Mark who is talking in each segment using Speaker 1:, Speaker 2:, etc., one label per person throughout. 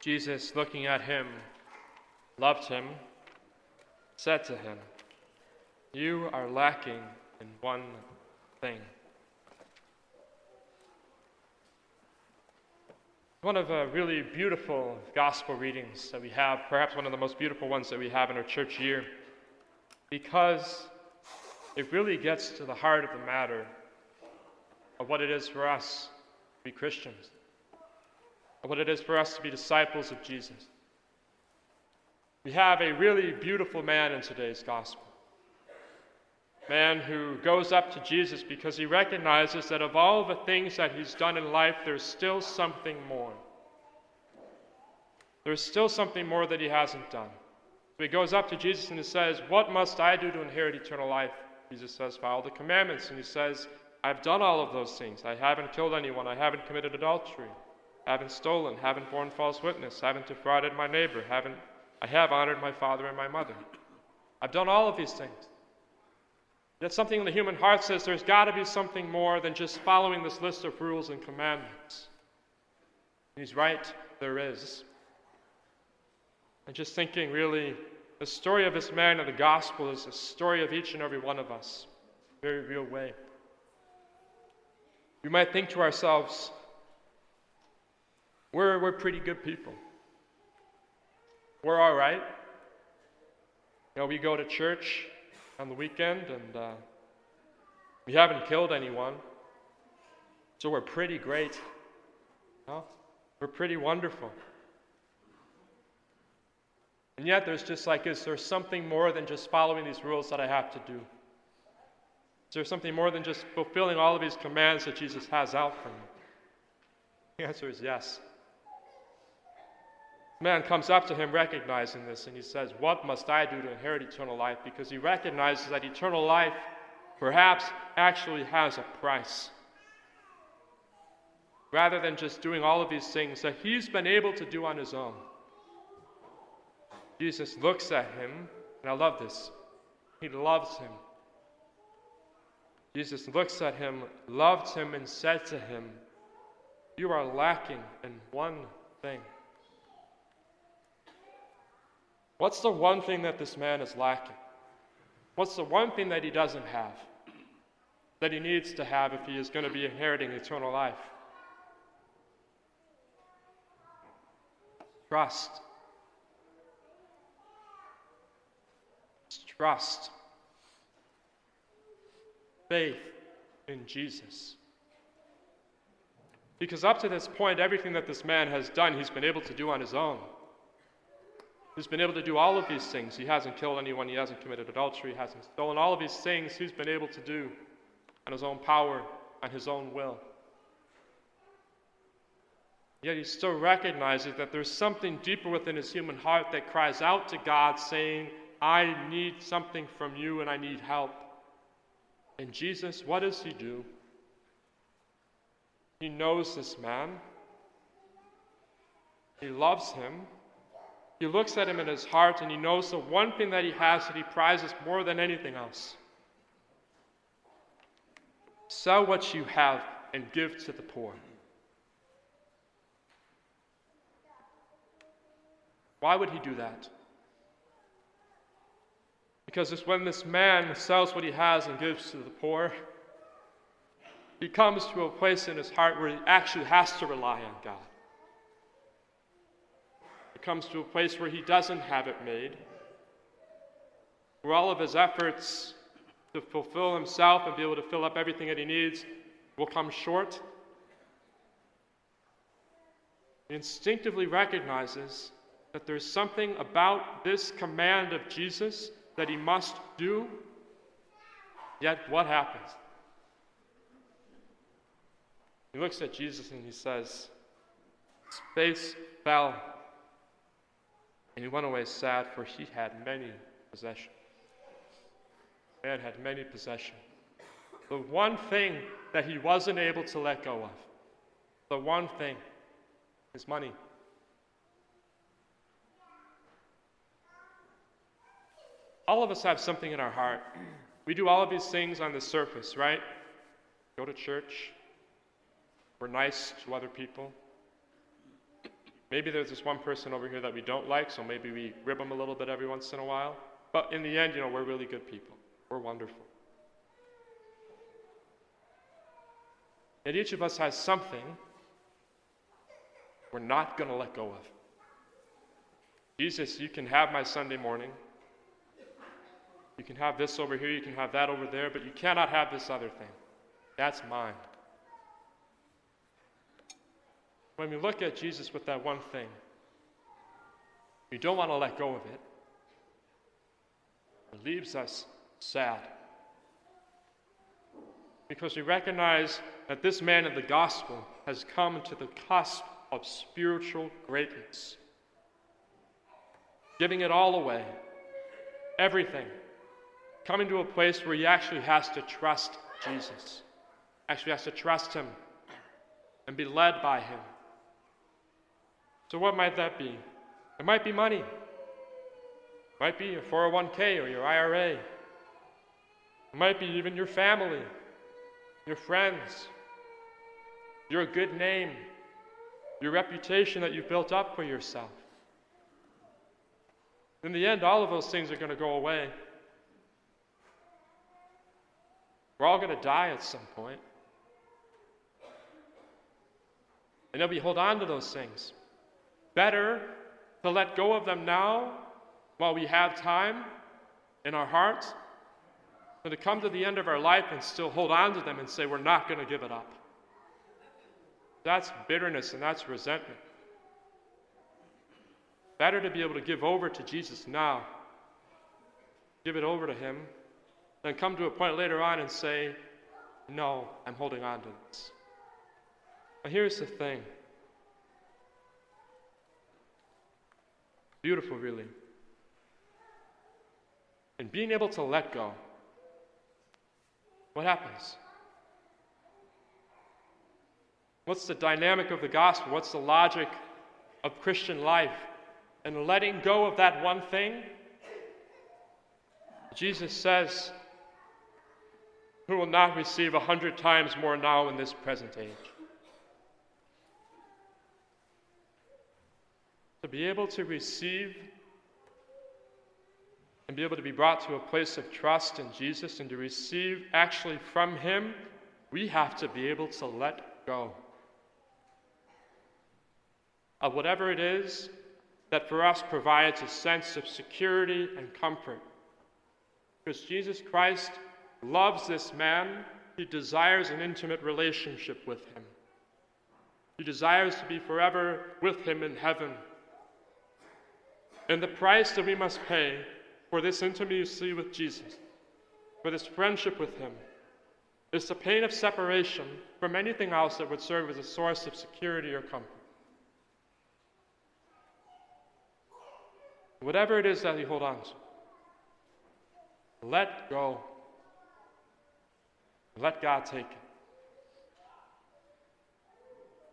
Speaker 1: Jesus, looking at him, loved him, said to him, You are lacking in one thing. One of the really beautiful gospel readings that we have, perhaps one of the most beautiful ones that we have in our church year, because it really gets to the heart of the matter of what it is for us to be Christians, what it is for us to be disciples of Jesus. We have a really beautiful man in today's gospel. Man who goes up to Jesus because he recognizes that of all the things that he's done in life, there's still something more. There's still something more that he hasn't done. So he goes up to Jesus and he says, What must I do to inherit eternal life? Jesus says, Follow the commandments. And he says, I've done all of those things. I haven't killed anyone. I haven't committed adultery. Haven't stolen. Haven't borne false witness. Haven't defrauded my neighbor. Haven't I have honored my father and my mother. I've done all of these things. Yet something in the human heart says there's got to be something more than just following this list of rules and commandments. And he's right, there is. And just thinking, really, the story of this man in the gospel is the story of each and every one of us, very real way. We might think to ourselves, we're, we're pretty good people. We're all right. You know, we go to church on the weekend and uh, we haven't killed anyone. So we're pretty great. You know? We're pretty wonderful. And yet, there's just like, is there something more than just following these rules that I have to do? Is there something more than just fulfilling all of these commands that Jesus has out for me? The answer is yes. Man comes up to him recognizing this and he says, What must I do to inherit eternal life? Because he recognizes that eternal life perhaps actually has a price. Rather than just doing all of these things that he's been able to do on his own. Jesus looks at him, and I love this. He loves him. Jesus looks at him, loved him, and said to him, You are lacking in one thing. What's the one thing that this man is lacking? What's the one thing that he doesn't have? That he needs to have if he is going to be inheriting eternal life? Trust. Trust. Faith in Jesus. Because up to this point, everything that this man has done, he's been able to do on his own who's been able to do all of these things. He hasn't killed anyone, he hasn't committed adultery, he hasn't stolen. All of these things he's been able to do on his own power, and his own will. Yet he still recognizes that there's something deeper within his human heart that cries out to God, saying, I need something from you and I need help. And Jesus, what does he do? He knows this man, he loves him. He looks at him in his heart and he knows the one thing that he has that he prizes more than anything else. Sell what you have and give to the poor. Why would he do that? Because it's when this man sells what he has and gives to the poor, he comes to a place in his heart where he actually has to rely on God comes to a place where he doesn't have it made, where all of his efforts to fulfill himself and be able to fill up everything that he needs will come short. He instinctively recognizes that there's something about this command of Jesus that he must do. Yet, what happens? He looks at Jesus and he says, His face fell and he went away sad, for he had many possessions. Man had many possessions. The one thing that he wasn't able to let go of, the one thing, is money. All of us have something in our heart. We do all of these things on the surface, right? Go to church. We're nice to other people. Maybe there's this one person over here that we don't like, so maybe we rib them a little bit every once in a while. But in the end, you know, we're really good people. We're wonderful. And each of us has something we're not going to let go of. Jesus, you can have my Sunday morning. You can have this over here, you can have that over there, but you cannot have this other thing. That's mine. When we look at Jesus with that one thing, we don't want to let go of it. It leaves us sad. Because we recognize that this man of the gospel has come to the cusp of spiritual greatness, giving it all away, everything, coming to a place where he actually has to trust Jesus, actually has to trust him and be led by him. So, what might that be? It might be money. It might be your 401k or your IRA. It might be even your family, your friends, your good name, your reputation that you've built up for yourself. In the end, all of those things are going to go away. We're all going to die at some point. And then we hold on to those things. Better to let go of them now while we have time in our hearts than to come to the end of our life and still hold on to them and say, we're not going to give it up. That's bitterness and that's resentment. Better to be able to give over to Jesus now, give it over to Him, than come to a point later on and say, No, I'm holding on to this. But here's the thing beautiful, really. And being able to let go, what happens? What's the dynamic of the gospel? What's the logic of Christian life? And letting go of that one thing, Jesus says, who will not receive a hundred times more now in this present age. Be able to receive and be able to be brought to a place of trust in Jesus and to receive actually from Him, we have to be able to let go of whatever it is that for us provides a sense of security and comfort. Because Jesus Christ loves this man, he desires an intimate relationship with him. He desires to be forever with him in heaven. And the price that we must pay for this intimacy with Jesus, for this friendship with him, is the pain of separation from anything else that would serve as a source of security or comfort. Whatever it is that you hold on to, let go. Let God take it.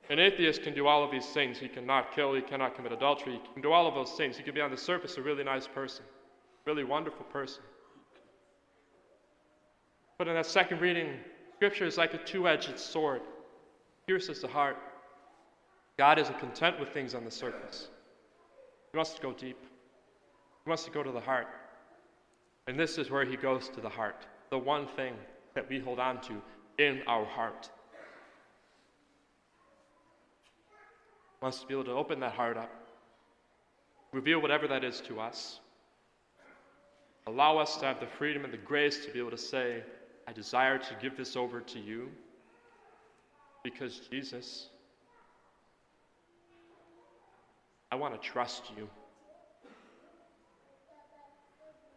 Speaker 1: An atheist can do all of these things. He cannot kill, he cannot commit adultery, he can do all of those things. He can be on the surface a really nice person, really wonderful person. But in that second reading, Scripture is like a two edged sword, pierces the heart. God isn't content with things on the surface, He wants to go deep. He wants to go to the heart. And this is where he goes to the heart, the one thing that we hold on to in our heart. Wants to be able to open that heart up, reveal whatever that is to us, allow us to have the freedom and the grace to be able to say, I desire to give this over to you because Jesus, I want to trust you.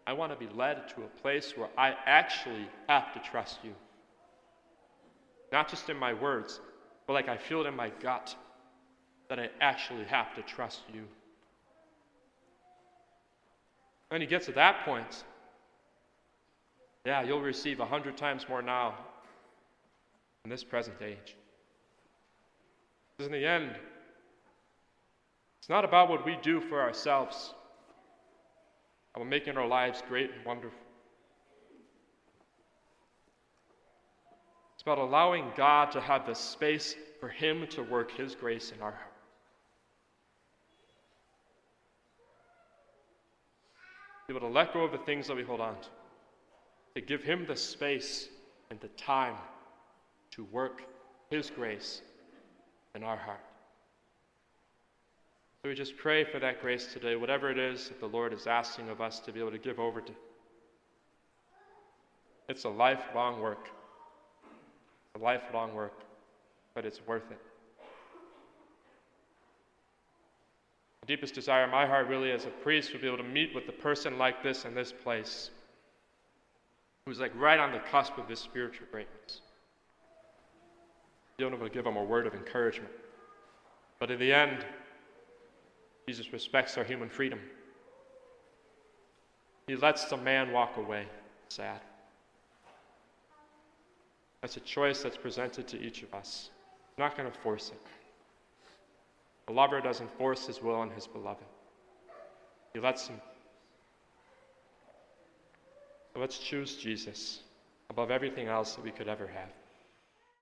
Speaker 1: I want to be led to a place where I actually have to trust you. Not just in my words, but like I feel it in my gut that I actually have to trust you. When he gets to that point, yeah, you'll receive a hundred times more now in this present age. Because in the end, it's not about what we do for ourselves and we're making our lives great and wonderful. It's about allowing God to have the space for Him to work His grace in our heart. Be able to let go of the things that we hold on to, to give Him the space and the time to work His grace in our heart. So we just pray for that grace today, whatever it is that the Lord is asking of us to be able to give over to. It's a lifelong work. A lifelong work, but it's worth it. The deepest desire in my heart, really, as a priest, would be able to meet with a person like this in this place, who's like right on the cusp of this spiritual greatness. Be able to give them a word of encouragement. But in the end, Jesus respects our human freedom. He lets the man walk away sad. That's a choice that's presented to each of us. I'm not going to force it. A lover doesn't force his will on his beloved, he lets him. So let's choose Jesus above everything else that we could ever have.